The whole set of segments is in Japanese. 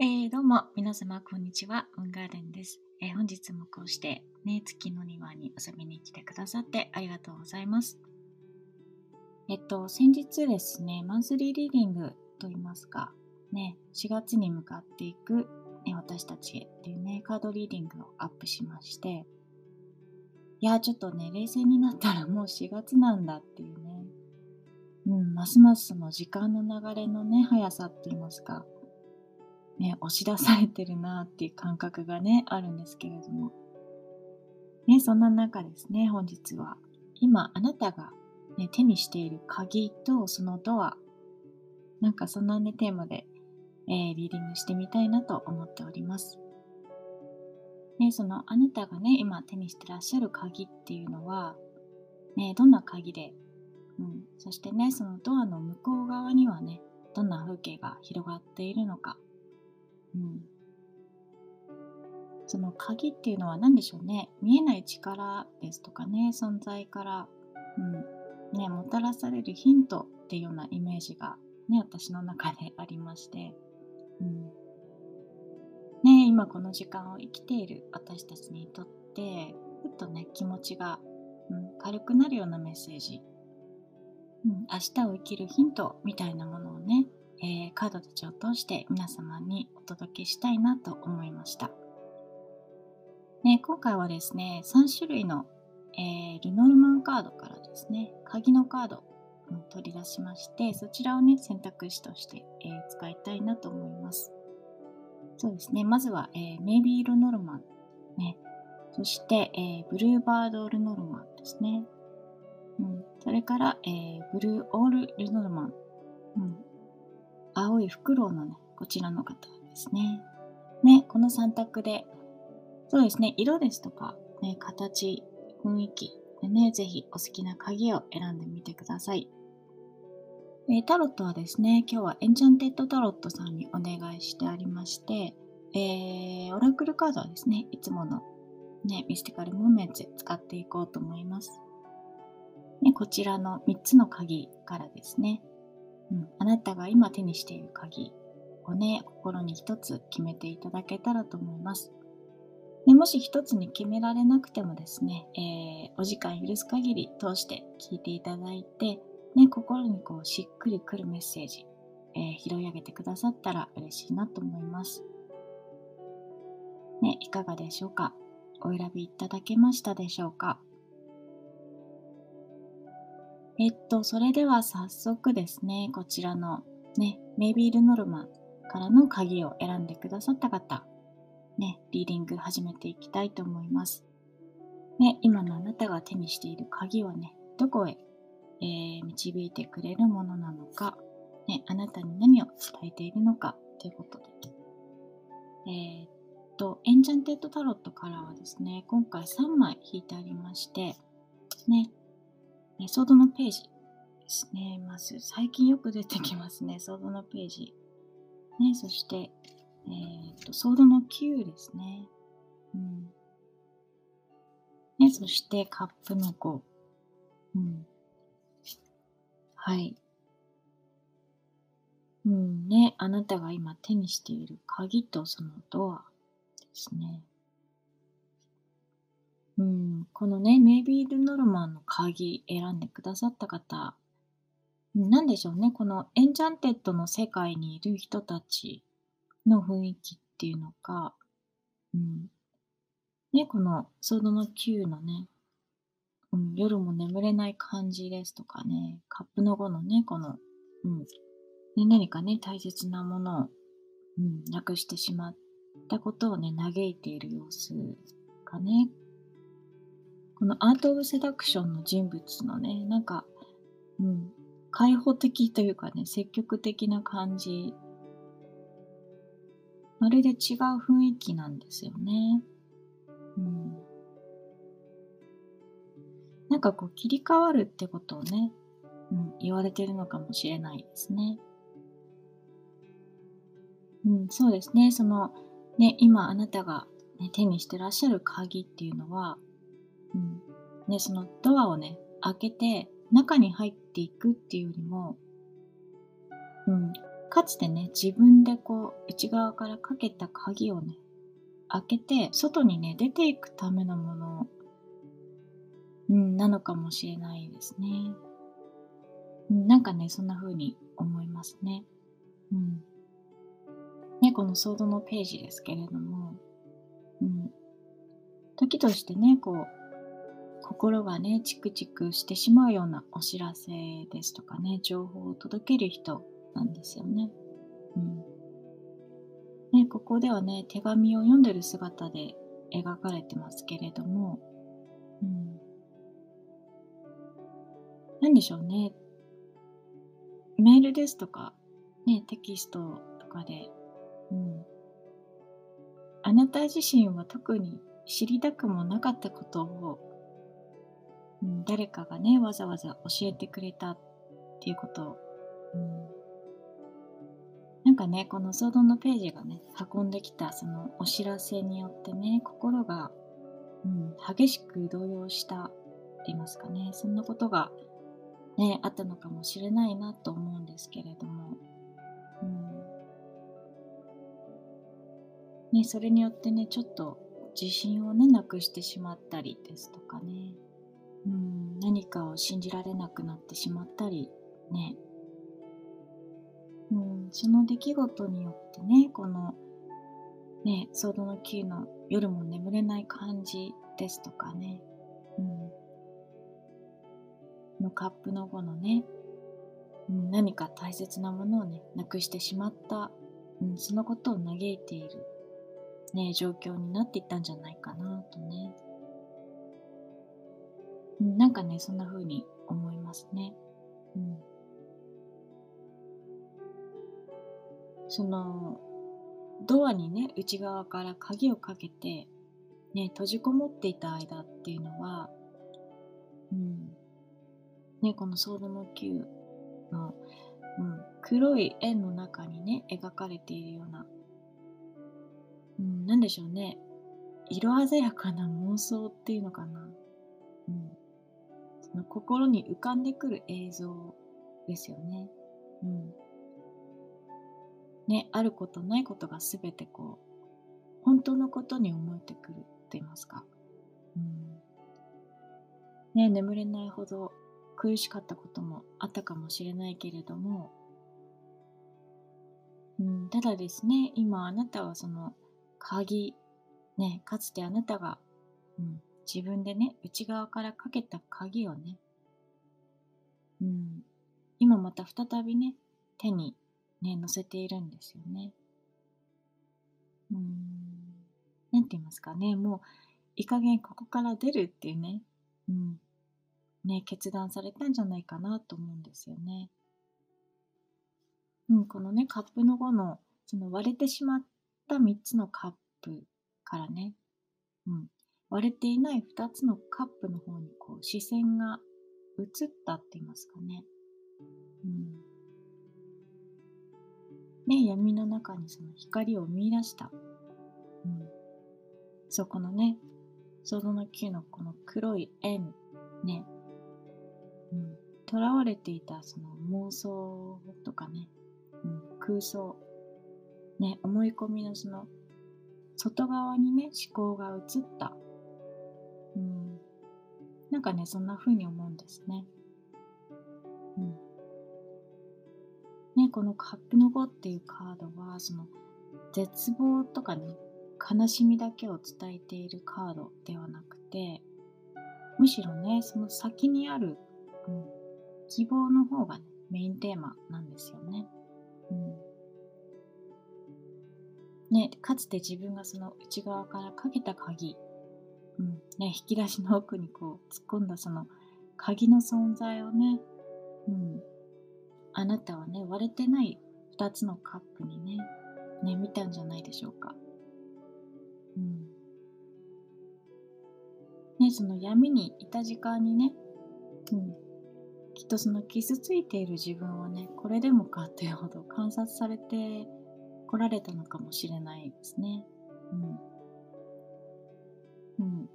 えー、どうも、皆様、こんにちは。ウンガーデンです、えー、本日もこうして、ね、月の庭に遊びに来てくださってありがとうございます。えっと、先日ですね、マンスリーリーディングといいますか、ね、4月に向かっていく、ね、私たちへっていうね、カードリーディングをアップしまして、いや、ちょっとね、冷静になったらもう4月なんだっていうね、うん、ますますその時間の流れのね、速さって言いますか、ね、押し出されてるなっていう感覚がね、あるんですけれども。ね、そんな中ですね、本日は、今あなたが、ね、手にしている鍵とそのドア、なんかそんなね、テーマで、えー、リーディングしてみたいなと思っております。ね、そのあなたがね、今手にしてらっしゃる鍵っていうのは、ね、どんな鍵で、うん、そしてね、そのドアの向こう側にはね、どんな風景が広がっているのか、うん、その鍵っていうのは何でしょうね。見えない力ですとかね。存在から、うん。ね、もたらされるヒントっていうようなイメージが、ね、私の中でありまして、うん。ね、今この時間を生きている私たちにとってふっとね気持ちが、うん、軽くなるようなメッセージ、うん、明日を生きるヒントみたいなものをねえー、カードたちを通して皆様にお届けしたいなと思いました。ね、今回はですね、3種類の、えー、ルノルマンカードからですね、鍵のカードを取り出しまして、そちらをね、選択肢として、えー、使いたいなと思います。そうですね、まずは、えー、メイビールノルマン、ね、そして、え、ブルーバードルノルマンですね。うん、それから、え、ブルーオールルノルマン、うん、青いフクロウのね、こちらの方ですね。ね、この3択で、そうですね、色ですとか、ね、形、雰囲気でね、ぜひお好きな鍵を選んでみてください。えー、タロットはですね、今日はエンチャンテッドタロットさんにお願いしてありまして、えー、オラクルカードはですね、いつもの、ね、ミスティカルムーメンツ使っていこうと思います。ね、こちらの3つの鍵からですね、うん、あなたが今手にしている鍵をね、心に一つ決めていただけたらと思います。でもし一つに決められなくてもですね、えー、お時間許す限り通して聞いていただいて、ね、心にこうしっくりくるメッセージ、えー、拾い上げてくださったら嬉しいなと思います。ね、いかがでしょうか？お選びいただけましたでしょうか？えっと、それでは早速ですね、こちらのね、メイビールノルマからの鍵を選んでくださった方、ね、リーディング始めていきたいと思います。ね、今のあなたが手にしている鍵はね、どこへ、えー、導いてくれるものなのか、ね、あなたに何を伝えているのかということで。えー、っと、エンチャンテッドタロットからはですね、今回3枚引いてありまして、ね、メソードのページですね。まず、最近よく出てきますね。ソードのページ。ね、そして、えー、と、ソードの9ですね。うん。ね、そして、カップの5。うん。はい。うんね、あなたが今手にしている鍵とそのドアですね。うん、このね、 Maybe Lenormand の鍵選んでくださった方、なんでしょうね、この Enchanted の世界にいる人たちの雰囲気っていうのか、うん、ね、このソードの9のね、うん、夜も眠れない感じですとかね、カップの5のね、この、うん、ね、何かね、大切なものを、うん、なくしてしまったことをね、嘆いている様子がね、このアート・オブ・セダクションの人物のね、なんか、うん、開放的というかね、積極的な感じ、まるで違う雰囲気なんですよね。うん。なんかこう切り替わるってことをね、うん、言われてるのかもしれないですね。うん、そうですね。その、ね、今あなたが、ね、手にしてらっしゃる鍵っていうのは、うん、ね、そのドアをね、開けて中に入っていくっていうよりも、うん、かつてね、自分でこう、内側からかけた鍵をね、開けて、外にね、出ていくためのもの、うん、なのかもしれないですね。うん、なんかね、そんな風に思いますね。うん。ね、このソードのページですけれども、うん。時としてね、こう、心がね、チクチクしてしまうようなお知らせですとかね、情報を届ける人なんですよね。うん。ね、ここではね、手紙を読んでる姿で描かれてますけれども、うん。何でしょうね。メールですとか、ね、テキストとかで、うん。あなた自身は特に知りたくもなかったことを、うん、誰かがね、わざわざ教えてくれたっていうこと。を、うん、なんかね、この相談のページがね、運んできたそのお知らせによってね、心が、うん、激しく動揺したって言いますかね、そんなことがね、あったのかもしれないなと思うんですけれども、うん、ね、それによってね、ちょっと自信をね、なくしてしまったりですとかね、何かを信じられなくなってしまったり、ね、うん、その出来事によってね、この、ね、ソードの9の夜も眠れない感じですとかね、うん、のカップの5のね、うん、何か大切なものをね、なくしてしまった、うん、そのことを嘆いている、ね、状況になっていったんじゃないかなとね、なんかね、そんな風に思いますね。うん、その、ドアにね、内側から鍵をかけて、ね、閉じこもっていた間っていうのは、うん、ね、このソードの9の、うん、黒い円の中にね、描かれているような、うん、なんでしょうね、色鮮やかな妄想っていうのかな。うん、その心に浮かんでくる映像ですよね。うん。ね、あることないことがすべてこう、本当のことに思えてくると言いますか？うん。ね、眠れないほど苦しかったこともあったかもしれないけれども、うん、ただですね、今あなたはその鍵、ね、かつてあなたが、うん、自分でね、内側からかけた鍵をね、うん、今また再びね、手にね、乗せているんですよね。うん、なんて言いますかね、もういい加減ここから出るっていうね、うん、ね、決断されたんじゃないかなと思うんですよね。うん、このね、カップの5の、その割れてしまった3つのカップからね、うん、割れていない2つのカップの方にこう視線が移ったって言いますかね。うん。ね、闇の中にその光を見出した。うん。そこのね、ソードの9のこの黒い円、ね、うん囚われていたその妄想とかね、うん、空想、ね、思い込みのその外側にね、思考が移った。うん、なんかね、そんな風に思うんですね。うん。ね、このカップの5っていうカードは、その絶望とかね、悲しみだけを伝えているカードではなくて、むしろね、その先にあるうん、希望の方が、ね、メインテーマなんですよね。うん、ね、かつて自分がその内側からかけた鍵、うんね、引き出しの奥にこう突っ込んだその鍵の存在をね、うん、あなたはね、割れてない2つのカップにね、ね、見たんじゃないでしょうか。うん。ね、その闇にいた時間にね、うん、きっとその傷ついている自分をね、これでもかっていうほど観察されてこられたのかもしれないですね。うん。うん。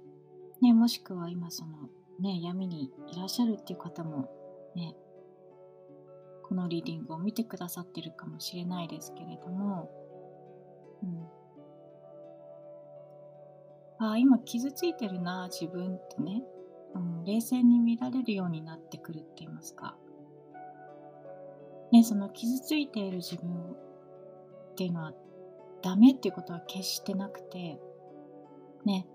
ね、もしくは今そのね、闇にいらっしゃるっていう方もね、このリーディングを見てくださってるかもしれないですけれども、うん、あ今傷ついてるな自分ってね、うん、冷静に見られるようになってくるって言いますか、ね、その傷ついている自分っていうのはダメっていうことは決してなくてね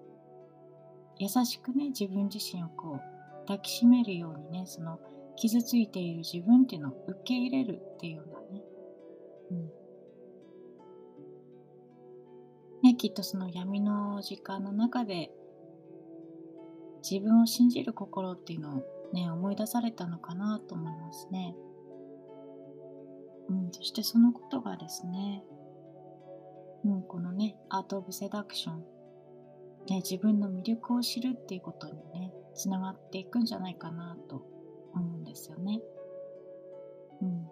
優しくね自分自身をこう抱きしめるようにねその傷ついている自分っていうのを受け入れるっていうようなね,、うん、ねきっとその闇の時間の中で自分を信じる心っていうのをね思い出されたのかなと思いますね。うん、そしてそのことがですね、うん、このねアート・オブ・セダクションね、自分の魅力を知るっていうことにね、つながっていくんじゃないかなと思うんですよね。うん。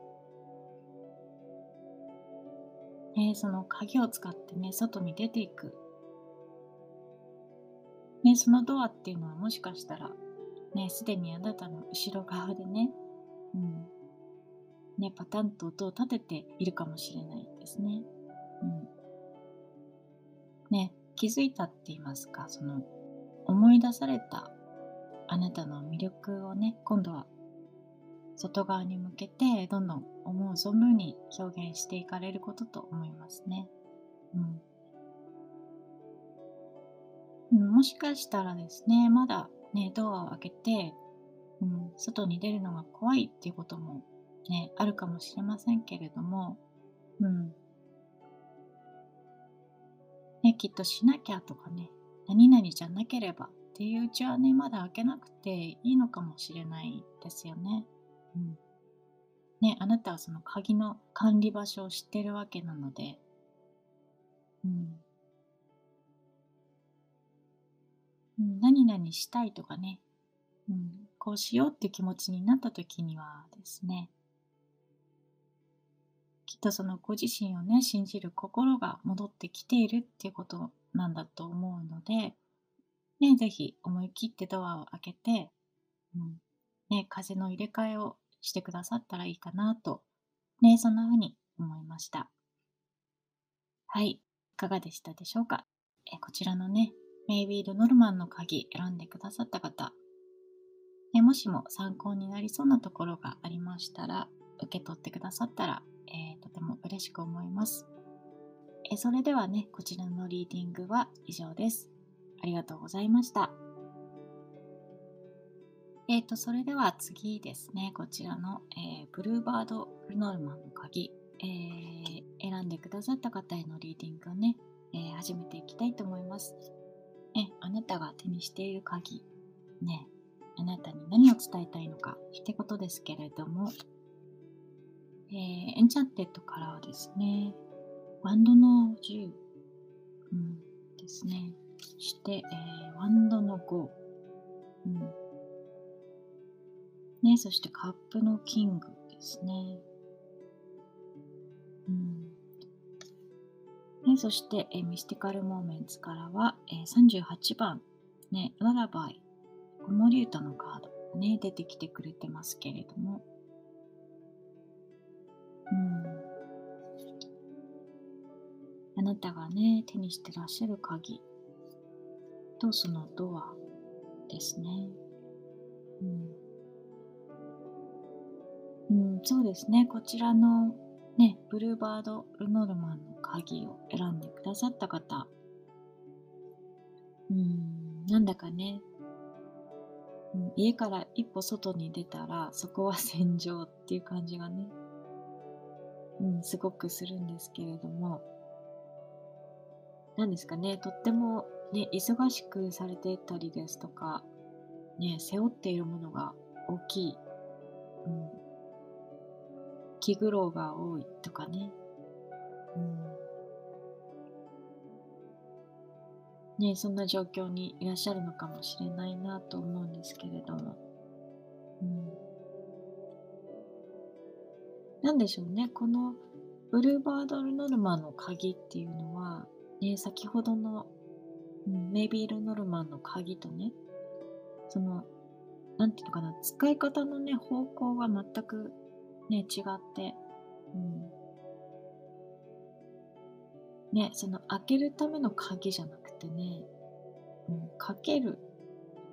ね、その鍵を使ってね、外に出ていく。ね、そのドアっていうのはもしかしたら、ね、すでにあなたの後ろ側でね、うん。ね、パタンと音を立てているかもしれないですね。うん。ね、気づいたって言いますかその思い出されたあなたの魅力をね今度は外側に向けてどんどん思う存分に表現していかれることと思いますね。うん、もしかしたらですねまだねドアを開けて、うん、外に出るのが怖いっていうこともねあるかもしれませんけれども、うん、ね、きっとしなきゃとかね、何々じゃなければっていううちはね、まだ開けなくていいのかもしれないですよね。うん。ね、あなたはその鍵の管理場所を知ってるわけなので、うん。何々したいとかね、うん、こうしようっていう気持ちになった時にはですね、きっとそのご自身をね信じる心が戻ってきているっていうことなんだと思うので、ね、ぜひ思い切ってドアを開けて、うんね、風の入れ替えをしてくださったらいいかなと、ね、そんな風に思いました。はい、いかがでしたでしょうか？えこちらのね、メイビード・ノルマンの鍵選んでくださった方、ね、もしも参考になりそうなところがありましたら、受け取ってくださったらえー、とても嬉しく思います、えー、それではね、こちらのリーディングは以上です。ありがとうございました。えっ、ー、と、それでは次ですね、こちらの、えー、 Blue Bird Lenormand の鍵、えー、選んでくださった方へのリーディングをね、えー、始めていきたいと思います。え、あなたが手にしている鍵、ね、あなたに何を伝えたいのかってことですけれども、えー、 Enchanted からはですね、ワンドの10、うん、ですね。そして、えー、ワンドの5、うん。ね、そしてカップのキングですね。うん。ね、そして、えー、ミスティカルモーメンツからは、えー、38番、ね、ララバイ、子守歌のカードね、出てきてくれてますけれども、あなたがね、手にしてらっしゃる鍵とそのドアですね。うん。うん、そうですね。こちらのね、ブルーバード・ルノルマンの鍵を選んでくださった方。うん、なんだかね、うん、家から一歩外に出たらそこは戦場っていう感じがねうん、すごくするんですけれども、何ですかね、とっても、ね、忙しくされていたりですとか、ね、背負っているものが大きい、うん、気苦労が多いとかね、うん、ね、そんな状況にいらっしゃるのかもしれないなと思うんですけれども、うん。なんでしょうね、このブルーバードルノルマンの鍵っていうのは、ね、先ほどの、うん、メイビールノルマンの鍵とね、その、なんていうのかな、使い方のね、方向が全くね、違って、うん。ね、その開けるための鍵じゃなくてね、うん、かける、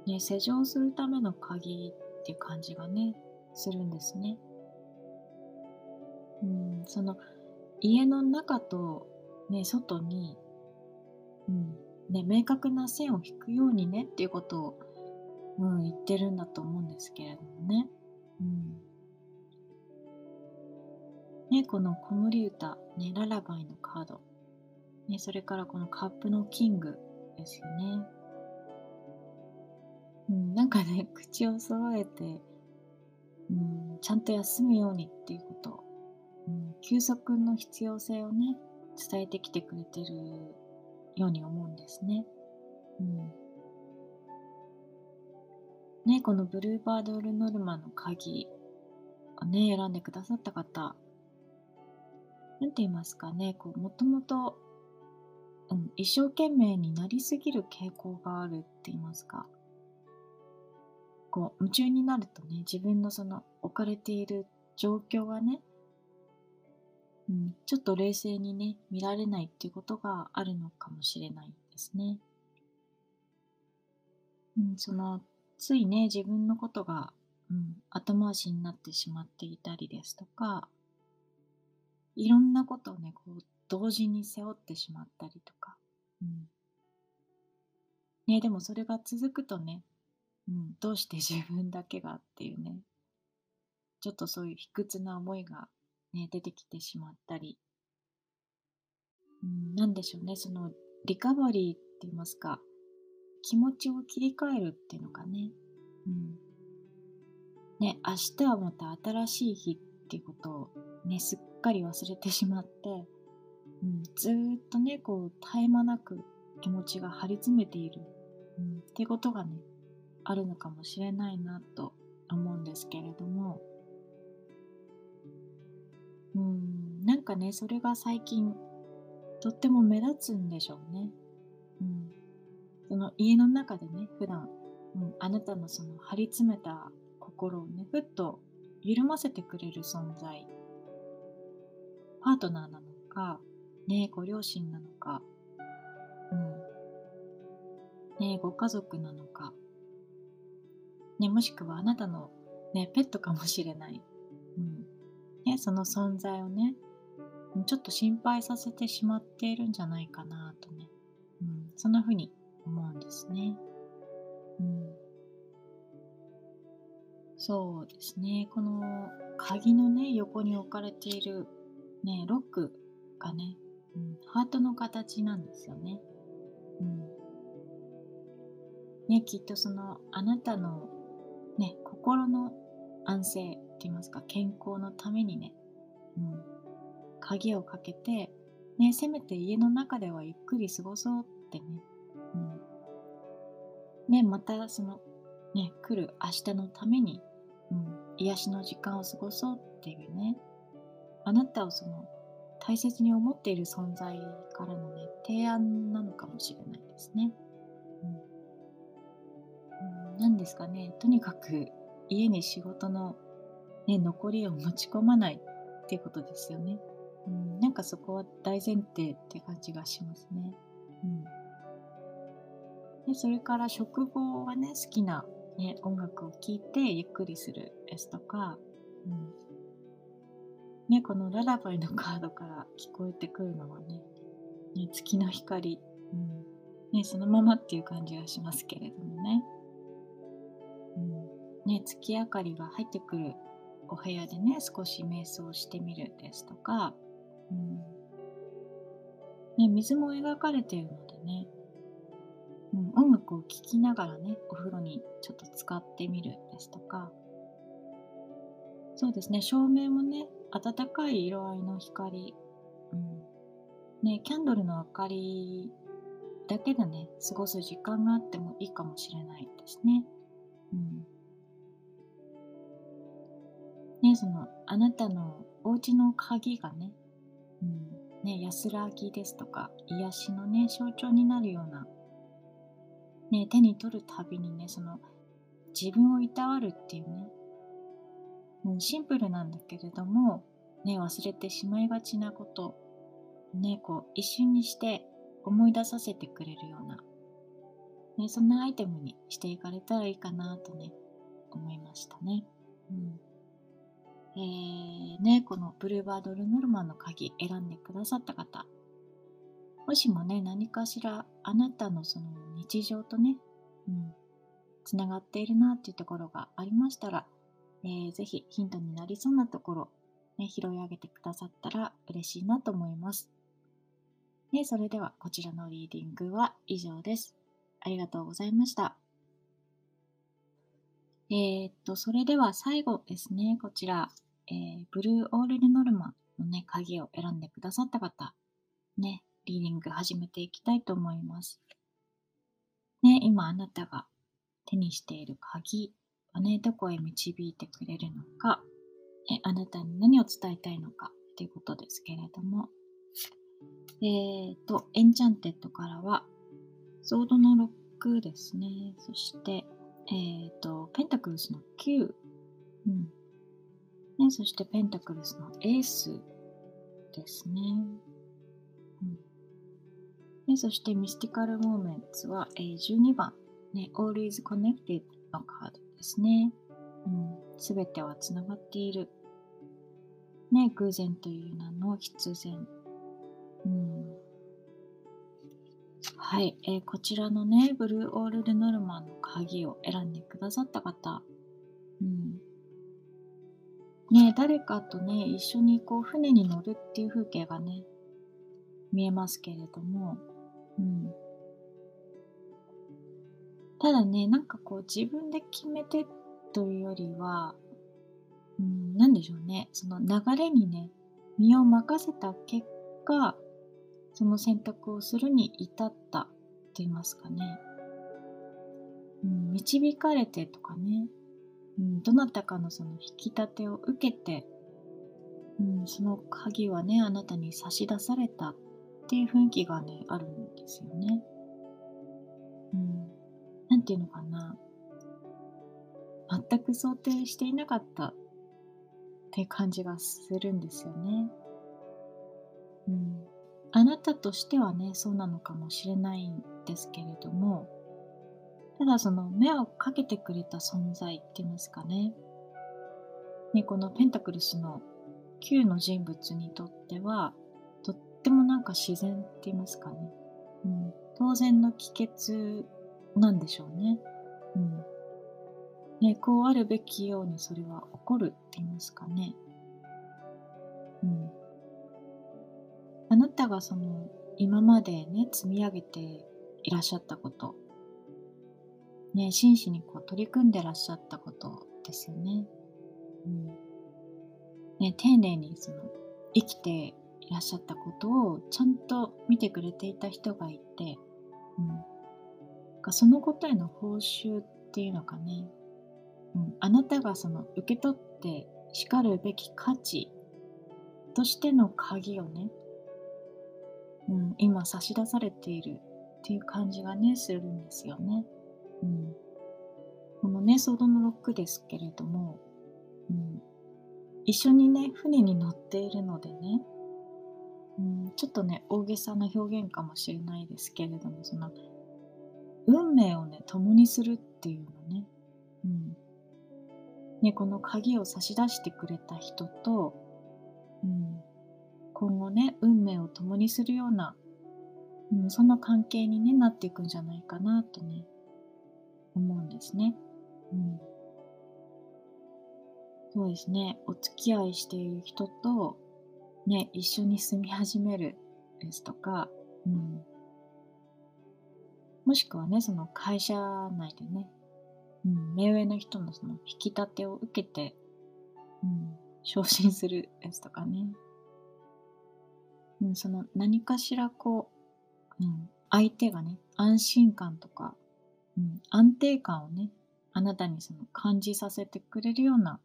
ね、施錠するための鍵っていう感じがね、するんですね。うん、その家の中と、ね、外に、うんね、明確な線を引くようにねっていうことを、うん、言ってるんだと思うんですけれどもね。うんね、この子守歌、ね、ララバイのカード、ね、それからこのカップのキングですよね。うん、なんかね、口を揃えて、うん、ちゃんと休むようにっていうこと、うん、休息の必要性をね、伝えてきてくれてるように思うんですね。うん。ね、このブルーバードルノルマの鍵をね、選んでくださった方、なんて言いますかね、こう、もともと、うん、一生懸命になりすぎる傾向があるって言いますか、こう、夢中になるとね、自分のその置かれている状況がね、うん、ちょっと冷静にね、見られないっていうことがあるのかもしれないですね。うん、その、ついね、自分のことが、うん、後回しになってしまっていたりですとか、いろんなことをね、こう、同時に背負ってしまったりとか。うん。ね、でもそれが続くとね、うん、どうして自分だけがっていうね、ちょっとそういう卑屈な思いがね、出てきてしまったり、うん、なんでしょうね、そのリカバリーって言いますか、気持ちを切り替えるっていうのがね、うん。ね、明日はまた新しい日っていうことをね、すっかり忘れてしまって、うん、ずっとね、こう、絶え間なく気持ちが張り詰めている、うん、っていうことがね、あるのかもしれないなと思うんですけれども、うん、なんかね、それが最近、とっても目立つんでしょうね。うん。その家の中でね、普段、うん、あなたのその張り詰めた心をね、ふっと緩ませてくれる存在パートナーなのか、ねご両親なのか、うん。ねご家族なのか、ねもしくはあなたのね、ペットかもしれない。ね、その存在をね、ちょっと心配させてしまっているんじゃないかなとね、うん、そんな風に思うんですね。うん。そうですね。この鍵のね、横に置かれているね、ロックがね、うん、ハートの形なんですよね。うん。ね、きっとそのあなたのね、心の安静言いますか、健康のためにね、うん、鍵をかけて、ね、せめて家の中ではゆっくり過ごそうってね、うん。ね、またその、ね、来る明日のために、うん、癒しの時間を過ごそうっていうね、あなたをその大切に思っている存在からのね、提案なのかもしれないですね。うん。何ですかね、とにかく家に仕事の、ね、残りを持ち込まないっていうことですよね。うん、なんかそこは大前提って感じがしますね。うん。でそれから食後はね、好きな、ね、音楽を聴いてゆっくりするですとか、うん、ね、このララバイのカードから聞こえてくるのはね、ね月の光、うんね、そのままっていう感じがしますけれどもね。うんね、月明かりが入ってくるお部屋でね、少し瞑想してみるですとか、うん。ね、水も描かれているのでね、うん、音楽を聴きながらね、お風呂にちょっと使ってみるですとか、そうですね、照明もね、暖かい色合いの光、うん、ね、キャンドルの明かりだけでね、過ごす時間があってもいいかもしれないですね。うん。その、あなたのお家の鍵がね、うん、ね、安らぎですとか、癒しのね、象徴になるような、ね、手に取るたびにね、その、自分をいたわるっていうね、うん、シンプルなんだけれども、ね、忘れてしまいがちなこと、ね、こう一瞬にして思い出させてくれるような、ね、そんなアイテムにしていかれたらいいかなとね、思いましたね。うんえー、ね、このブルーバードルノルマンの鍵選んでくださった方、もしもね、何かしらあなたのその日常とね、うん、つながっているなっていうところがありましたら、えー、ぜひヒントになりそうなところ、ね、拾い上げてくださったら嬉しいなと思います。ね、それではこちらのリーディングは以上です。ありがとうございました。えー、っと、それでは最後ですね、こちら、えー、ブルーオール・レノルマのね、鍵を選んでくださった方、ね、リーディング始めていきたいと思います。ね、今あなたが手にしている鍵はね、どこへ導いてくれるのか、えあなたに何を伝えたいのかということですけれども、えっ、ー、と、 Enchanted からは、ソードの6ですね。そして、えっ、ー、と、ペンタクルスの9。うん。ね、そしてペンタクルスのエースですね。うん。ね、そして Mystical Moments は、えー、12番、ね、Always Connected のカードですね。す、べ、てはつながっている。ね、偶然という名の必然。うん、はい、えー、こちらのね、ブルーオール・ルノルマンの鍵を選んでくださった方。うん、ね、誰かとね、一緒にこう船に乗るっていう風景がね、見えますけれども、うん。ただね、なんかこう自分で決めてというよりは、うん、なんでしょうね、その流れにね、身を任せた結果、その選択をするに至ったと言いますかね。うん、導かれてとかね、うん、どなたかのその引き立てを受けて、うん、その鍵はね、あなたに差し出されたっていう雰囲気がね、あるんですよね。うん、なていうのかな。全く想定していなかったって感じがするんですよね。うん、あなたとしてはね、そうなのかもしれないんですけれども、ただその目をかけてくれた存在って言いますかね。ね、このペンタクルスの9の人物にとっては、とってもなんか自然って言いますかね。うん、当然の帰結なんでしょうね。うん。ね、こうあるべきようにそれは起こるって言いますかね。うん。あなたがその今までね、積み上げていらっしゃったこと、ね、真摯にこう取り組んでらっしゃったことですよね。うん。ね、丁寧にその生きていらっしゃったことをちゃんと見てくれていた人がいて、うん。そのことへの報酬っていうのかね、うん、あなたがその受け取ってしかるべき価値としての鍵をね、うん、今差し出されているっていう感じがね、するんですよね。このね、ソードのロックですけれども、うん、一緒にね、船に乗っているのでね、うん、ちょっとね、大げさな表現かもしれないですけれども、その、運命をね、共にするっていうのね、うん、ね、この鍵を差し出してくれた人と、うん、今後ね、運命を共にするような、うん、そんな関係に、ね、なっていくんじゃないかなとね、思うんですね。うん、そうですね、お付き合いしている人と、ね、一緒に住み始めるですとか、うん、もしくはね、その会社内でね、うん、目上の人のその引き立てを受けて、うん、昇進するですとかね、うん、その何かしらこう、うん、相手がね、安心感とか、うん、安定感をね、あなたにその感じさせてくれるような、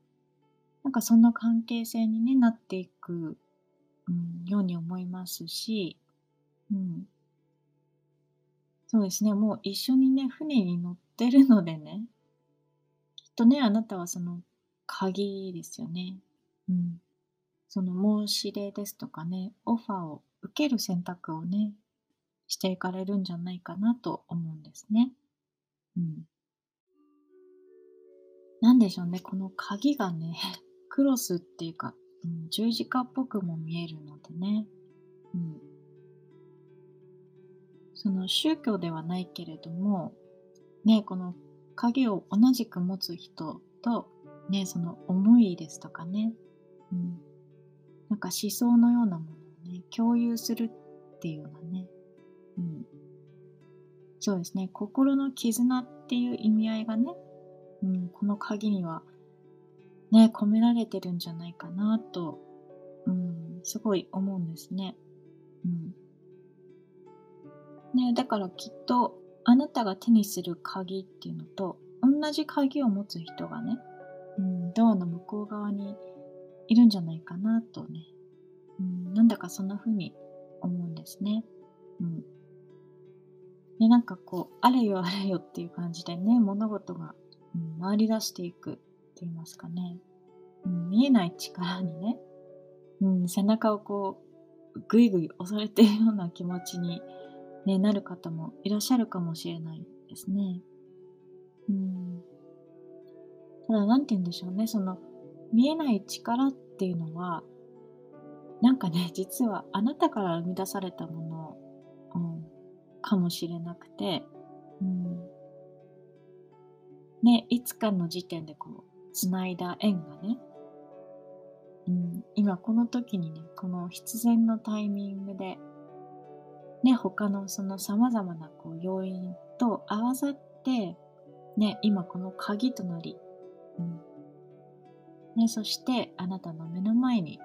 なんかそんな関係性に、ね、なっていく、うん、ように思いますし、うん、そうですね、もう一緒にね、船に乗ってるのでねきっ、とね、あなたはその鍵ですよね。うん。その申し出ですとかね、オファーを受ける選択をね、していかれるんじゃないかなと思うんですね。うん。なんでしょうね、この鍵がね、クロスっていうか、うん、十字架っぽくも見えるのでね、うん。その宗教ではないけれども、ね、この鍵を同じく持つ人と、ね、その思いですとかね、うん、なんか思想のようなものをね、共有するっていうようなね、そうですね、心の絆っていう意味合いがね、うん、この鍵にはね、込められてるんじゃないかなと、うん、すごい思うんですね。うん。ね、だからきっとあなたが手にする鍵っていうのと同じ鍵を持つ人がね、うん、ドアの向こう側にいるんじゃないかなとね、うん、なんだかそんな風に思うんですね。うん。で、なんかこう、あれよあれよっていう感じでね、物事が、うん、回り出していくって言いますかね。うん、見えない力にね、うん、背中をこう、ぐいぐい押されているような気持ちに、ね、なる方もいらっしゃるかもしれないですね。うん。ただ、なんて言うんでしょうね、その、見えない力っていうのは、なんかね、実はあなたから生み出されたもの、かもしれなくて、うん、ね、いつかの時点でこう、つないだ縁がね、うん、今この時にね、この必然のタイミングで、ね、他のその様々なこう要因と合わさって、ね、今この鍵となり、うん。ね、そしてあなたの目の前に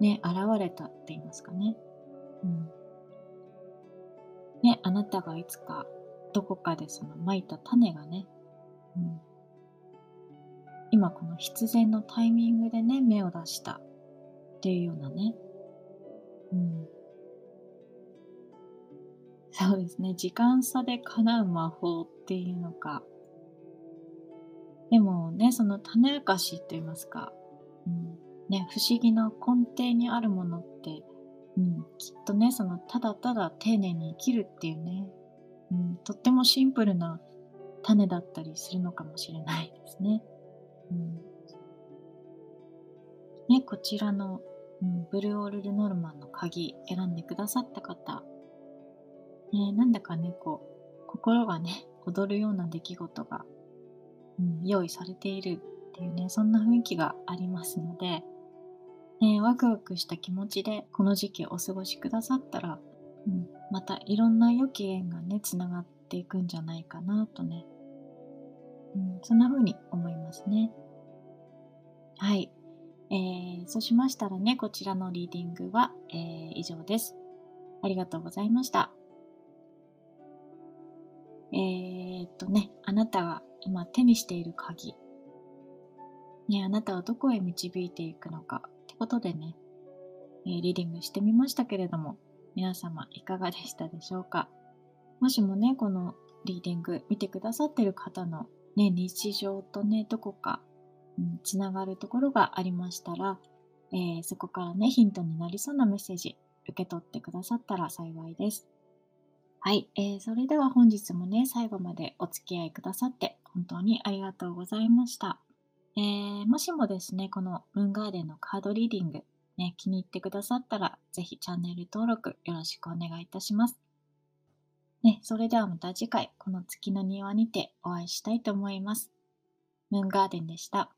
ね、現れたって言いますかね。うん。ね、あなたがいつかどこかでその蒔いた種がね、うん、今この必然のタイミングでね、芽を出したっていうようなね、うん。そうですね、時間差で叶う魔法っていうのか、でもね、その種明かしと言いますか、うん、ね、不思議な根底にあるものって、うん、きっとね、そのただただ丁寧に生きるっていうね、うん、とってもシンプルな種だったりするのかもしれないですね。うん、ね、こちらの、うん、ブルーオール・ルノルマンの鍵選んでくださった方、ね、なんだかね、こう、心がね、踊るような出来事がうん、用意されているっていうね、そんな雰囲気がありますので、ね、ワクワクした気持ちでこの時期お過ごしくださったら、うん、またいろんな良き縁がね、つながっていくんじゃないかなとね、うん、そんな風に思いますね。はい。えー、そうしましたらね、こちらのリーディングは、えー、以上です。ありがとうございました。えー、っとね、あなたが今手にしている鍵。ね、あなたはどこへ導いていくのかことでね、えー、リーディングしてみましたけれども、皆様いかがでしたでしょうか？もしもね、このリーディング見てくださってる方のね、日常とね、どこか、うん、つながるところがありましたら、えー、そこからね、ヒントになりそうなメッセージ受け取ってくださったら幸いです。はい、えー、それでは本日もね、最後までお付き合いくださって本当にありがとうございました。えー、もしもですね、このムーンガーデンのカードリーディング、ね、気に入ってくださったら、ぜひチャンネル登録よろしくお願いいたします。ね、それではまた次回、この月の庭にてお会いしたいと思います。ムーンガーデンでした。